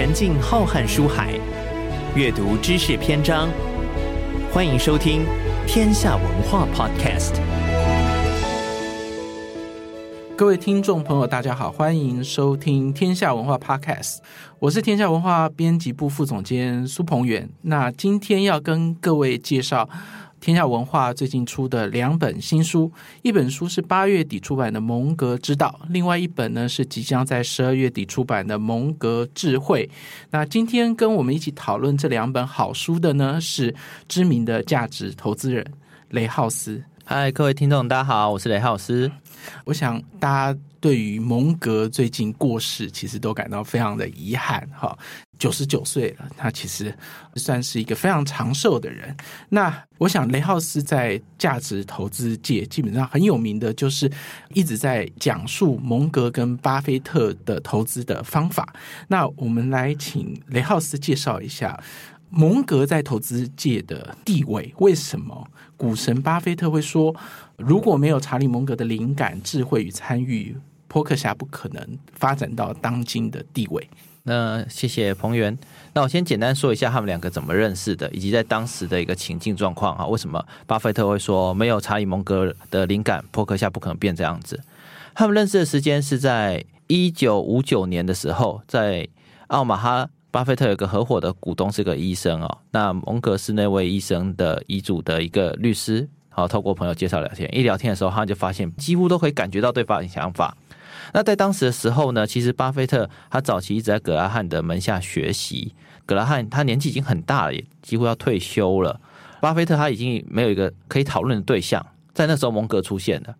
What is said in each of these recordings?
沉浸浩瀚书海，阅读知识篇章。欢迎收听《天下文化 Podcast》。各位听众朋友，大家好，欢迎收听《天下文化 Podcast》。我是天下文化编辑部副总监苏鹏远。那今天要跟各位介绍。天下文化最近出的两本新书，一本书是八月底出版的《蒙格之道》，另外一本呢是即将在十二月底出版的《蒙格智慧》。那今天跟我们一起讨论这两本好书的呢，是知名的价值投资人雷浩斯。嗨，各位听众，大家好，我是雷浩斯。我想大家对于蒙格最近过世，其实都感到非常的遗憾。哈，九十九岁了，他其实算是一个非常长寿的人。那我想雷浩斯在价值投资界基本上很有名的，就是一直在讲述蒙格跟巴菲特的投资的方法。那我们来请雷浩斯介绍一下蒙格在投资界的地位，为什么？股神巴菲特会说：“如果没有查理·蒙格的灵感、智慧与参与，波克侠不可能发展到当今的地位。”那谢谢彭源。那我先简单说一下他们两个怎么认识的，以及在当时的一个情境状况哈。为什么巴菲特会说没有查理·蒙格的灵感，波克侠不可能变这样子？他们认识的时间是在一九五九年的时候，在奥马哈。巴菲特有个合伙的股东是个医生哦，那蒙格是那位医生的遗嘱的一个律师，好，透过朋友介绍聊天，一聊天的时候，他就发现几乎都可以感觉到对方的想法。那在当时的时候呢，其实巴菲特他早期一直在葛拉汉的门下学习，葛拉汉他年纪已经很大了，也几乎要退休了。巴菲特他已经没有一个可以讨论的对象，在那时候蒙格出现了，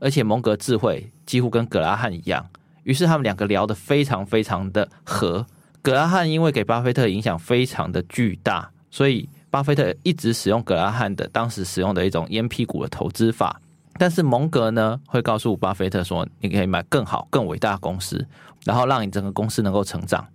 而且蒙格智慧几乎跟葛拉汉一样，于是他们两个聊得非常非常的合。葛拉汉因为给巴菲特影响非常的巨大，所以巴菲特一直使用葛拉汉的当时使用的一种烟屁股的投资法。但是蒙格呢，会告诉巴菲特说：“你可以买更好、更伟大的公司，然后让你整个公司能够成长。”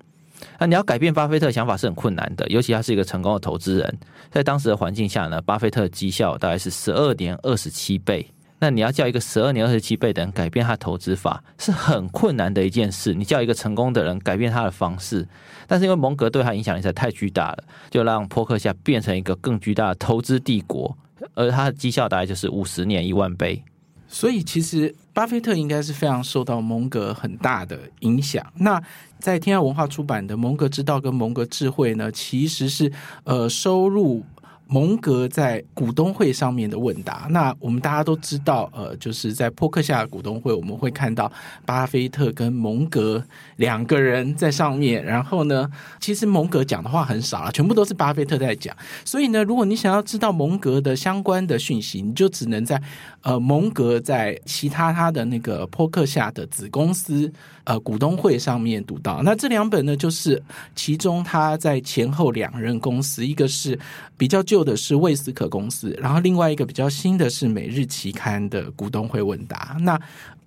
那你要改变巴菲特的想法是很困难的，尤其他是一个成功的投资人，在当时的环境下呢，巴菲特的绩效大概是十二点二十七倍。那你要叫一个十二年二十七倍的人改变他投资法是很困难的一件事。你叫一个成功的人改变他的方式，但是因为蒙格对他影响力实在太巨大了，就让波克夏变成一个更巨大的投资帝国，而他的绩效大概就是五十年一万倍。所以其实巴菲特应该是非常受到蒙格很大的影响。那在天下文化出版的《蒙格之道》跟《蒙格智慧》呢，其实是呃收入。蒙格在股东会上面的问答，那我们大家都知道，呃，就是在波克夏的股东会，我们会看到巴菲特跟蒙格两个人在上面。然后呢，其实蒙格讲的话很少了，全部都是巴菲特在讲。所以呢，如果你想要知道蒙格的相关的讯息，你就只能在呃蒙格在其他他的那个波克夏的子公司呃股东会上面读到。那这两本呢，就是其中他在前后两任公司，一个是比较旧。做的是魏斯可公司，然后另外一个比较新的是每日期刊的股东会问答。那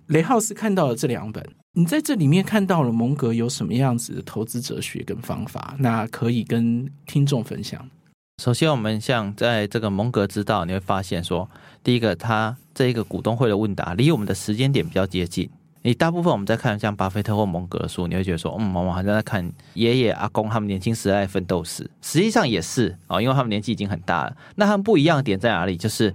雷浩斯看到了这两本，你在这里面看到了蒙格有什么样子的投资哲学跟方法？那可以跟听众分享。首先，我们像在这个蒙格之道，你会发现说，第一个，他这一个股东会的问答离我们的时间点比较接近。你大部分我们在看像巴菲特或蒙格的书，你会觉得说，嗯，我们好像在看爷爷阿公他们年轻时代奋斗史。实际上也是啊，因为他们年纪已经很大了。那他们不一样的点在哪里？就是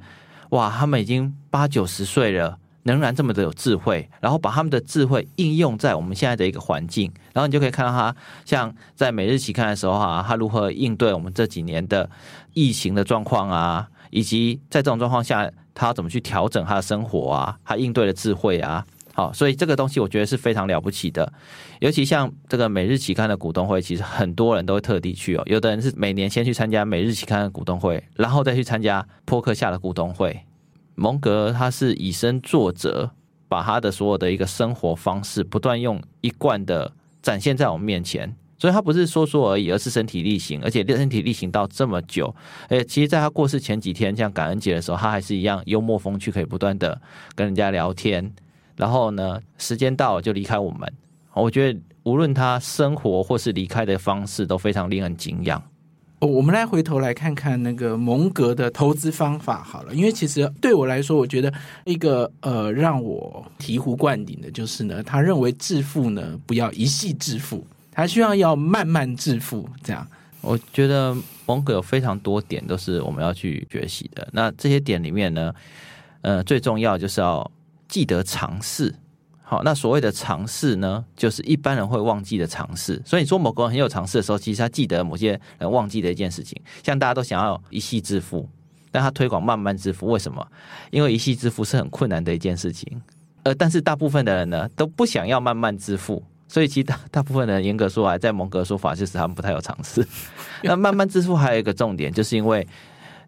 哇，他们已经八九十岁了，仍然这么的有智慧，然后把他们的智慧应用在我们现在的一个环境，然后你就可以看到他像在每日期刊的时候啊，他如何应对我们这几年的疫情的状况啊，以及在这种状况下，他怎么去调整他的生活啊，他应对的智慧啊。好，所以这个东西我觉得是非常了不起的，尤其像这个每日期刊的股东会，其实很多人都会特地去哦。有的人是每年先去参加每日期刊的股东会，然后再去参加波克下的股东会。蒙格他是以身作则，把他的所有的一个生活方式不断用一贯的展现在我们面前，所以他不是说说而已，而是身体力行，而且身体力行到这么久。诶，其实在他过世前几天，像感恩节的时候，他还是一样幽默风趣，可以不断的跟人家聊天。然后呢，时间到了就离开我们。我觉得无论他生活或是离开的方式都非常令人敬仰。我们来回头来看看那个蒙格的投资方法好了，因为其实对我来说，我觉得一个呃让我醍醐灌顶的就是呢，他认为致富呢不要一夕致富。他需要要慢慢致富。这样，我觉得蒙格有非常多点都是我们要去学习的。那这些点里面呢，呃，最重要就是要记得尝试。好，那所谓的尝试呢，就是一般人会忘记的尝试。所以你说某个人很有尝试的时候，其实他记得某些人忘记的一件事情。像大家都想要一夕致富，但他推广慢慢致富，为什么？因为一夕致富是很困难的一件事情。呃，但是大部分的人呢，都不想要慢慢致富。所以其实大大部分的人严格说来，在蒙格说法就是他们不太有尝试。那慢慢致富还有一个重点，就是因为。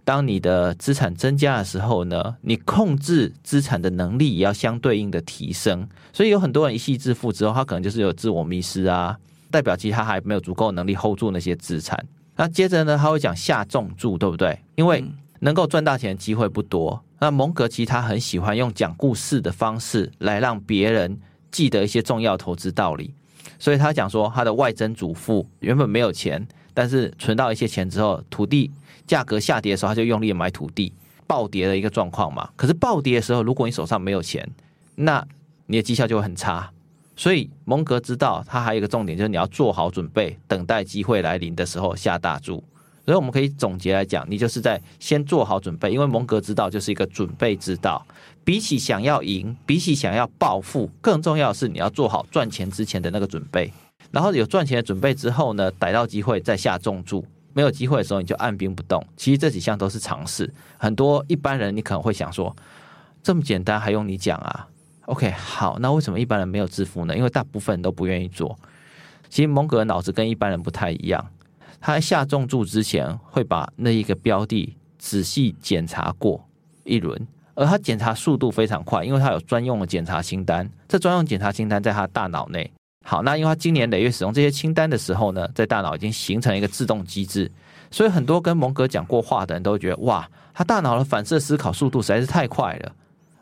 当你的资产增加的时候呢，你控制资产的能力也要相对应的提升。所以有很多人一夕致富之后，他可能就是有自我迷失啊，代表其实他还没有足够能力 hold 住那些资产。那接着呢，他会讲下重注，对不对？因为能够赚大钱的机会不多。那蒙格其实他很喜欢用讲故事的方式来让别人记得一些重要投资道理。所以他讲说，他的外曾祖父原本没有钱，但是存到一些钱之后，土地。价格下跌的时候，他就用力买土地，暴跌的一个状况嘛。可是暴跌的时候，如果你手上没有钱，那你的绩效就会很差。所以蒙格知道，他还有一个重点，就是你要做好准备，等待机会来临的时候下大注。所以我们可以总结来讲，你就是在先做好准备，因为蒙格之道就是一个准备之道。比起想要赢，比起想要暴富，更重要的是你要做好赚钱之前的那个准备。然后有赚钱的准备之后呢，逮到机会再下重注。没有机会的时候，你就按兵不动。其实这几项都是常识。很多一般人，你可能会想说，这么简单还用你讲啊？OK，好，那为什么一般人没有致富呢？因为大部分人都不愿意做。其实蒙格的脑子跟一般人不太一样。他在下重注之前，会把那一个标的仔细检查过一轮，而他检查速度非常快，因为他有专用的检查清单。这专用检查清单在他大脑内。好，那因为他今年累月使用这些清单的时候呢，在大脑已经形成一个自动机制，所以很多跟蒙格讲过话的人都觉得，哇，他大脑的反射思考速度实在是太快了。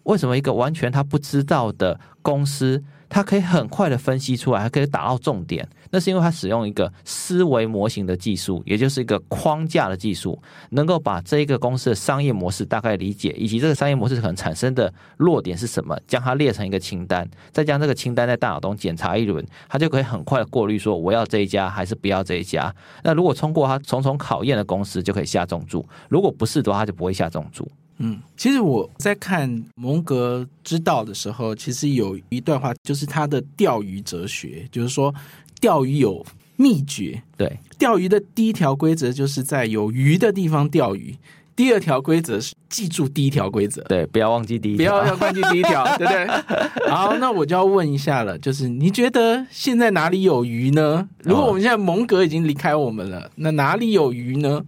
为什么一个完全他不知道的公司，他可以很快的分析出来，还可以打到重点？那是因为他使用一个思维模型的技术，也就是一个框架的技术，能够把这一个公司的商业模式大概理解，以及这个商业模式可能产生的弱点是什么，将它列成一个清单，再将这个清单在大脑中检查一轮，他就可以很快的过滤说我要这一家还是不要这一家。那如果通过他重重考验的公司，就可以下重注；如果不是的话，他就不会下重注。嗯，其实我在看蒙格之道的时候，其实有一段话，就是他的钓鱼哲学，就是说钓鱼有秘诀。对，钓鱼的第一条规则就是在有鱼的地方钓鱼，第二条规则是记住第一条规则，对，不要忘记第一条，不要要忘记第一条，对不对？好，那我就要问一下了，就是你觉得现在哪里有鱼呢？如果我们现在蒙格已经离开我们了，那哪里有鱼呢？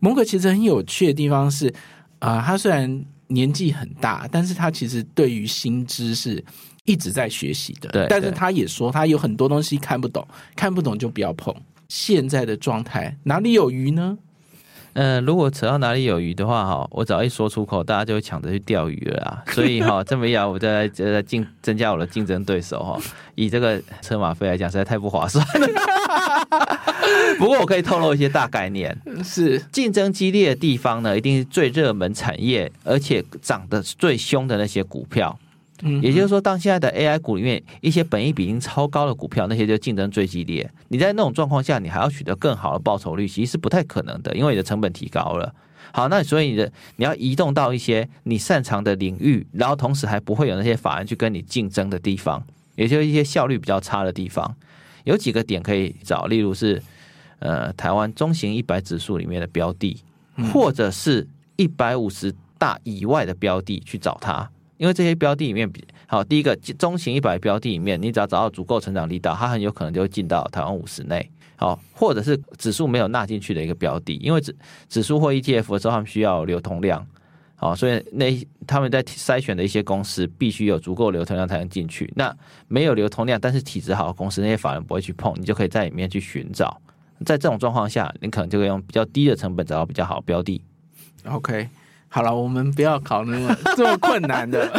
蒙格其实很有趣的地方是。啊、呃，他虽然年纪很大，但是他其实对于新知是一直在学习的。对，但是他也说，他有很多东西看不懂，看不懂就不要碰。现在的状态哪里有鱼呢？嗯、呃，如果扯到哪里有鱼的话，哈，我只要一说出口，大家就会抢着去钓鱼了啊。所以哈，这么一来，我再来再竞增加我的竞争对手哈。以这个车马费来讲，实在太不划算了。不过我可以透露一些大概念，是竞争激烈的地方呢，一定是最热门产业，而且涨得最凶的那些股票。嗯，也就是说，当现在的 AI 股里面一些本益比已经超高的股票，那些就竞争最激烈。你在那种状况下，你还要取得更好的报酬率，其实是不太可能的，因为你的成本提高了。好，那所以你的你要移动到一些你擅长的领域，然后同时还不会有那些法人去跟你竞争的地方，也就是一些效率比较差的地方。有几个点可以找，例如是呃台湾中型一百指数里面的标的，或者是一百五十大以外的标的去找它。因为这些标的里面，好，第一个中型一百标的里面，你只要找到足够成长力道，它很有可能就会进到台湾五十内，好，或者是指数没有纳进去的一个标的，因为指指数或 ETF 的时候，他们需要流通量，好，所以那他们在筛选的一些公司必须有足够流通量才能进去。那没有流通量，但是体质好的公司，那些法人不会去碰，你就可以在里面去寻找。在这种状况下，你可能就会用比较低的成本找到比较好的标的。OK。好了，我们不要考那么 这么困难的，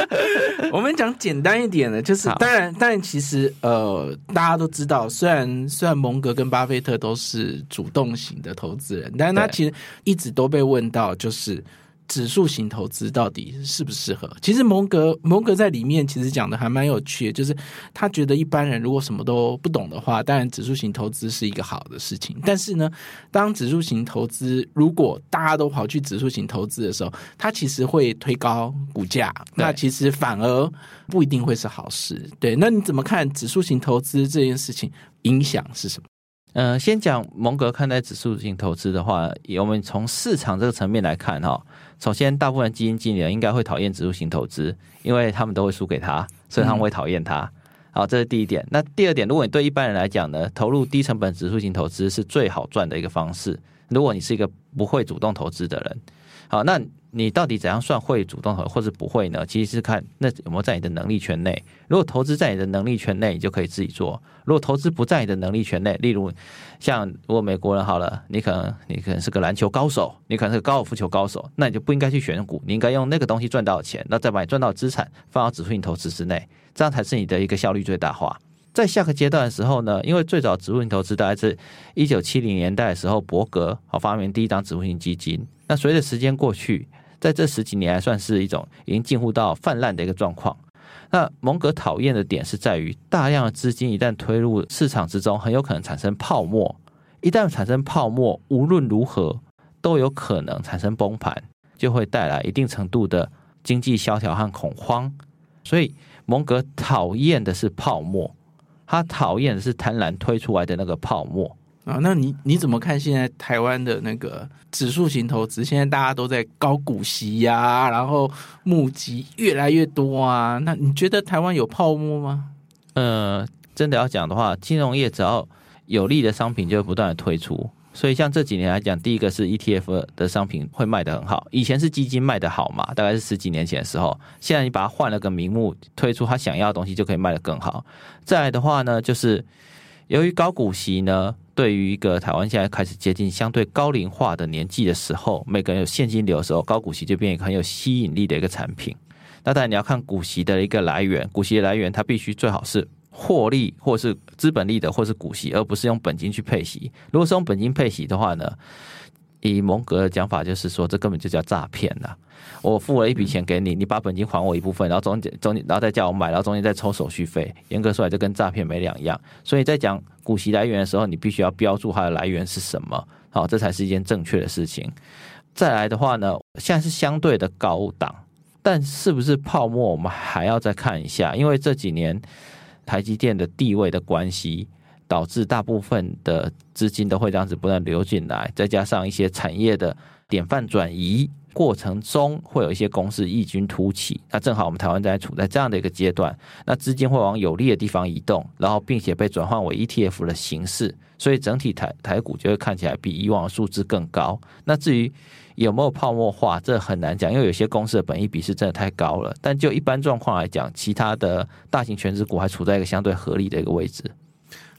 我们讲简单一点的，就是当然，当然，其实呃，大家都知道，虽然虽然蒙格跟巴菲特都是主动型的投资人，但是他其实一直都被问到，就是指数型投资到底适不适合？其实蒙格蒙格在里面其实讲的还蛮有趣的，就是他觉得一般人如果什么都不懂的话，当然指数型投资是一个好的事情。但是呢，当指数型投资如果大家都跑去指数型投资的时候，它其实会推高股价，那其实反而不一定会是好事。对，那你怎么看指数型投资这件事情影响是什么？嗯、先讲蒙格看待指数型投资的话，我们从市场这个层面来看哈。首先，大部分基金经理人应该会讨厌指数型投资，因为他们都会输给他，所以他们会讨厌他。好，这是第一点。那第二点，如果你对一般人来讲呢，投入低成本指数型投资是最好赚的一个方式。如果你是一个不会主动投资的人，好，那。你到底怎样算会主动投，或是不会呢？其实是看那有没有在你的能力圈内。如果投资在你的能力圈内，你就可以自己做；如果投资不在你的能力圈内，例如像如果美国人好了，你可能你可能是个篮球高手，你可能是个高尔夫球高手，那你就不应该去选股，你应该用那个东西赚到钱，那再把你赚到资产放到指数型投资之内，这样才是你的一个效率最大化。在下个阶段的时候呢，因为最早指数型投资大概是一九七零年代的时候，伯格好发明第一张指数型基金。那随着时间过去，在这十几年还算是一种已经近乎到泛滥的一个状况。那蒙格讨厌的点是在于，大量的资金一旦推入市场之中，很有可能产生泡沫。一旦产生泡沫，无论如何都有可能产生崩盘，就会带来一定程度的经济萧条和恐慌。所以蒙格讨厌的是泡沫，他讨厌的是贪婪推出来的那个泡沫。啊，那你你怎么看现在台湾的那个指数型投资？现在大家都在高股息呀、然后募集越来越多啊。那你觉得台湾有泡沫吗？呃，真的要讲的话，金融业只要有利的商品就会不断的推出。所以像这几年来讲，第一个是 ETF 的商品会卖得很好。以前是基金卖得好嘛，大概是十几年前的时候。现在你把它换了个名目，推出他想要的东西，就可以卖得更好。再来的话呢，就是由于高股息呢。对于一个台湾现在开始接近相对高龄化的年纪的时候，每个人有现金流的时候，高股息就变一个很有吸引力的一个产品。那当然你要看股息的一个来源，股息的来源它必须最好是获利或是资本利得或是股息，而不是用本金去配息。如果是用本金配息的话呢，以蒙格的讲法就是说，这根本就叫诈骗呐。我付了一笔钱给你，你把本金还我一部分，然后中间中间然后再叫我买，然后中间再抽手续费，严格说来就跟诈骗没两样。所以在讲股息来源的时候，你必须要标注它的来源是什么，好，这才是一件正确的事情。再来的话呢，现在是相对的高档，但是不是泡沫，我们还要再看一下，因为这几年台积电的地位的关系，导致大部分的资金都会这样子不断流进来，再加上一些产业的典范转移。过程中会有一些公司异军突起，那正好我们台湾在处在这样的一个阶段，那资金会往有利的地方移动，然后并且被转换为 ETF 的形式，所以整体台台股就会看起来比以往的数字更高。那至于有没有泡沫化，这很难讲，因为有些公司的本益比是真的太高了。但就一般状况来讲，其他的大型权值股还处在一个相对合理的一个位置。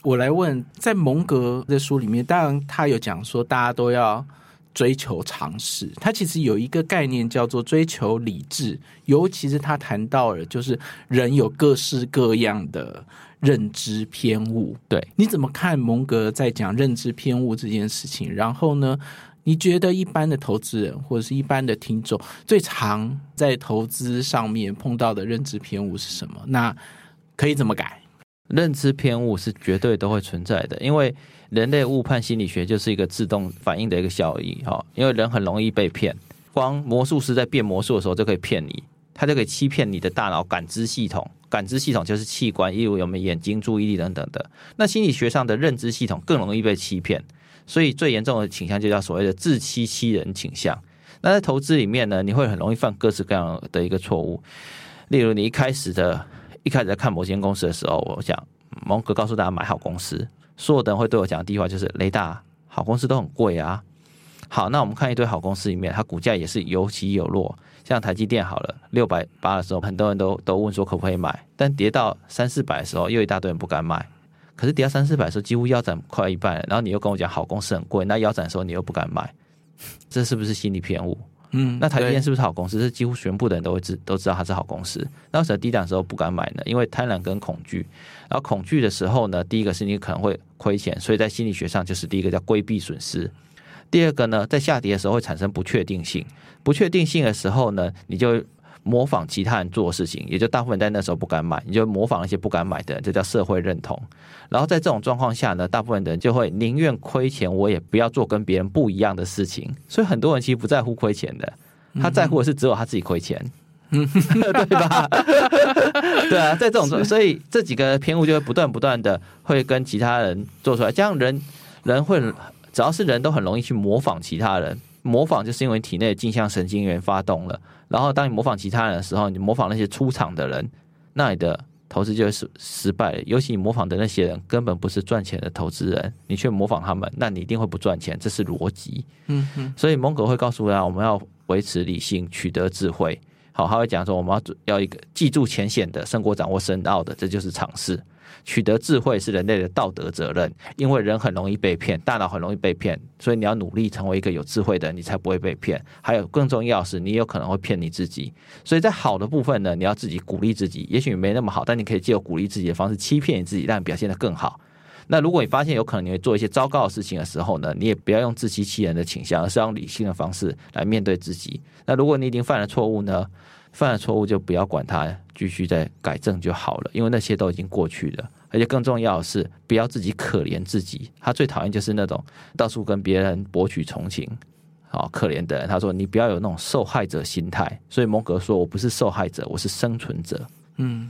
我来问，在蒙格的书里面，当然他有讲说，大家都要。追求尝试，他其实有一个概念叫做追求理智，尤其是他谈到了，就是人有各式各样的认知偏误。对，你怎么看蒙格在讲认知偏误这件事情？然后呢，你觉得一般的投资人或者是一般的听众最常在投资上面碰到的认知偏误是什么？那可以怎么改？认知偏误是绝对都会存在的，因为。人类误判心理学就是一个自动反应的一个效应，哈，因为人很容易被骗。光魔术师在变魔术的时候就可以骗你，他就可以欺骗你的大脑感知系统。感知系统就是器官，例如有没有眼睛、注意力等等的。那心理学上的认知系统更容易被欺骗，所以最严重的倾向就叫所谓的自欺欺人倾向。那在投资里面呢，你会很容易犯各式各样的一个错误，例如你一开始的一开始在看某间公司的时候，我想蒙格告诉大家买好公司。所有的人会对我讲第一句话就是：雷大，好公司都很贵啊。好，那我们看一堆好公司里面，它股价也是有起有落。像台积电好了，六百八的时候，很多人都都问说可不可以买，但跌到三四百的时候，又一大堆人不敢买。可是跌到三四百的时候，几乎腰斩快一半，然后你又跟我讲好公司很贵，那腰斩的时候你又不敢买，这是不是心理偏误？嗯，那台积电是不是好公司？是几乎全部的人都会知都知道它是好公司。那为什么低档的时候不敢买呢？因为贪婪跟恐惧。然后恐惧的时候呢，第一个是你可能会亏钱，所以在心理学上就是第一个叫规避损失。第二个呢，在下跌的时候会产生不确定性，不确定性的时候呢，你就模仿其他人做事情，也就大部分在那时候不敢买，你就模仿那些不敢买的人，这叫社会认同。然后在这种状况下呢，大部分的人就会宁愿亏钱，我也不要做跟别人不一样的事情。所以很多人其实不在乎亏钱的，他在乎的是只有他自己亏钱，嗯，对吧？对啊，在这种，所以这几个偏误就会不断不断的会跟其他人做出来，这样人人会。只要是人都很容易去模仿其他人，模仿就是因为体内的镜像神经元发动了。然后当你模仿其他人的时候，你模仿那些出场的人，那你的投资就会失失败了。尤其你模仿的那些人根本不是赚钱的投资人，你却模仿他们，那你一定会不赚钱，这是逻辑。嗯哼。所以蒙格会告诉大家，我们要维持理性，取得智慧。好，他会讲说，我们要要一个记住浅显的，胜过掌握深奥的，这就是常识。取得智慧是人类的道德责任，因为人很容易被骗，大脑很容易被骗，所以你要努力成为一个有智慧的人，你才不会被骗。还有更重要的是，你有可能会骗你自己。所以在好的部分呢，你要自己鼓励自己，也许没那么好，但你可以借由鼓励自己的方式欺骗你自己，让你表现得更好。那如果你发现有可能你会做一些糟糕的事情的时候呢，你也不要用自欺欺人的倾向，而是用理性的方式来面对自己。那如果你已经犯了错误呢？犯了错误就不要管它，继续再改正就好了，因为那些都已经过去了。而且更重要的是，不要自己可怜自己。他最讨厌就是那种到处跟别人博取同情，好可怜的人。他说：“你不要有那种受害者心态。”所以蒙格说：“我不是受害者，我是生存者。”嗯。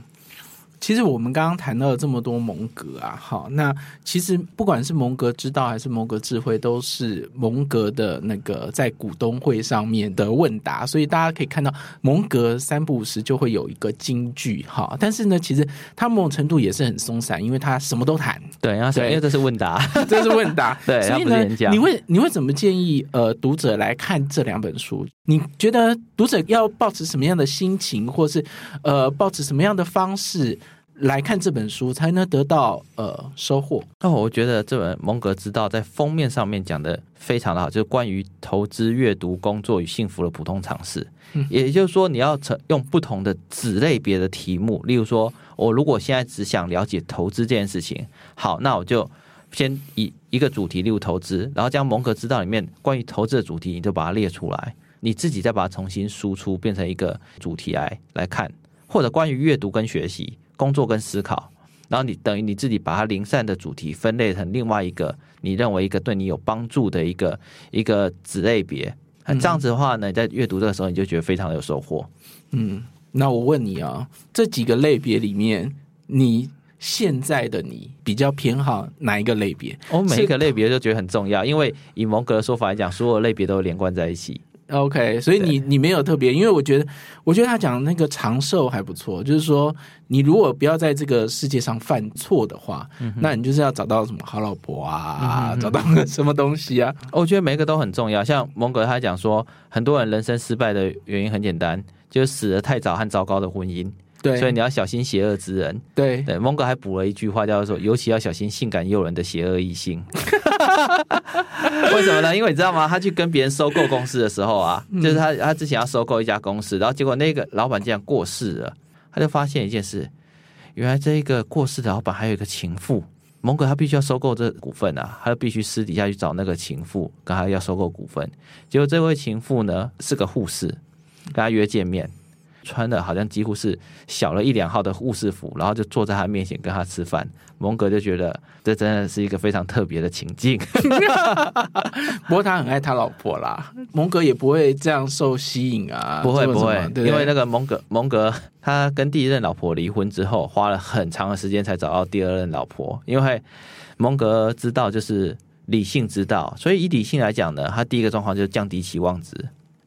其实我们刚刚谈到了这么多蒙格啊，好，那其实不管是蒙格之道还是蒙格智慧，都是蒙格的那个在股东会上面的问答，所以大家可以看到蒙格三不五时就会有一个金句哈，但是呢，其实他某种程度也是很松散，因为他什么都谈，对，然后因为这是问答，这是问答，对，所以呢，你会你会怎么建议呃读者来看这两本书？你觉得读者要抱持什么样的心情，或是呃抱持什么样的方式？来看这本书才能得到呃收获。那我觉得这本《蒙格之道》在封面上面讲的非常的好，就是关于投资、阅读、工作与幸福的普通常识。嗯，也就是说，你要成用不同的子类别的题目，例如说，我如果现在只想了解投资这件事情，好，那我就先以一个主题，例如投资，然后将《蒙格之道》里面关于投资的主题，你就把它列出来，你自己再把它重新输出，变成一个主题来来看，或者关于阅读跟学习。工作跟思考，然后你等于你自己把它零散的主题分类成另外一个你认为一个对你有帮助的一个一个子类别，那这样子的话呢，你在阅读这个时候你就觉得非常的有收获。嗯，那我问你啊，这几个类别里面，你现在的你比较偏好哪一个类别？我每一个类别都觉得很重要，因为以蒙格的说法来讲，所有类别都连贯在一起。OK，所以你你没有特别，因为我觉得，我觉得他讲那个长寿还不错，就是说，你如果不要在这个世界上犯错的话，嗯、那你就是要找到什么好老婆啊，嗯、找到什么东西啊？我觉得每一个都很重要。像蒙格他讲说，很多人人生失败的原因很简单，就是死的太早和糟糕的婚姻。对，所以你要小心邪恶之人。对对，蒙哥还补了一句话，叫做“尤其要小心性感诱人的邪恶异性。”为什么呢？因为你知道吗？他去跟别人收购公司的时候啊，就是他他之前要收购一家公司，然后结果那个老板竟然过世了，他就发现一件事：原来这一个过世的老板还有一个情妇。蒙哥他必须要收购这股份啊，他就必须私底下去找那个情妇，跟他要收购股份。结果这位情妇呢是个护士，跟他约见面。穿的好像几乎是小了一两号的护士服，然后就坐在他面前跟他吃饭。蒙格就觉得这真的是一个非常特别的情境。不过他很爱他老婆啦，蒙格也不会这样受吸引啊。不会不会，因为那个蒙格蒙格他跟第一任老婆离婚之后，花了很长的时间才找到第二任老婆。因为蒙格知道就是理性之道，所以以理性来讲呢，他第一个状况就是降低期望值。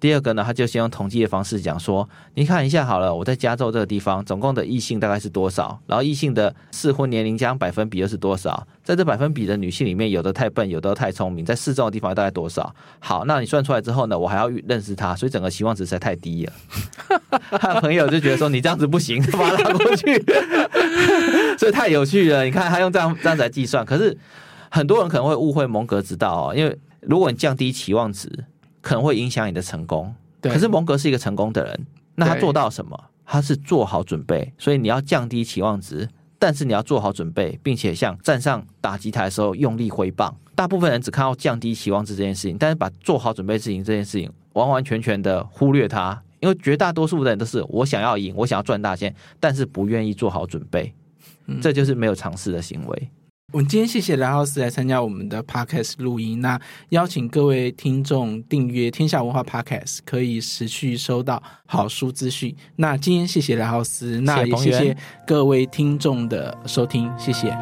第二个呢，他就先用统计的方式讲说，你看一下好了，我在加州这个地方，总共的异性大概是多少？然后异性的适婚年龄加百分比又是多少？在这百分比的女性里面，有的太笨，有的太聪明，在适中的地方大概多少？好，那你算出来之后呢，我还要认识他，所以整个期望值实在太低了。他的朋友就觉得说，你这样子不行，把他拉过去，所以太有趣了。你看他用这样这样子来计算，可是很多人可能会误会蒙格之道哦，因为如果你降低期望值。可能会影响你的成功，对。可是蒙格是一个成功的人，那他做到什么？他是做好准备，所以你要降低期望值，但是你要做好准备，并且像站上打击台的时候用力挥棒。大部分人只看到降低期望值这件事情，但是把做好准备事情这件事情完完全全的忽略它，因为绝大多数的人都是我想要赢，我想要赚大钱，但是不愿意做好准备，这就是没有尝试的行为。我们今天谢谢莱浩斯来参加我们的 Podcast 录音，那邀请各位听众订阅天下文化 Podcast，可以持续收到好书资讯。那今天谢谢莱浩斯，那也谢谢各位听众的收听，谢谢。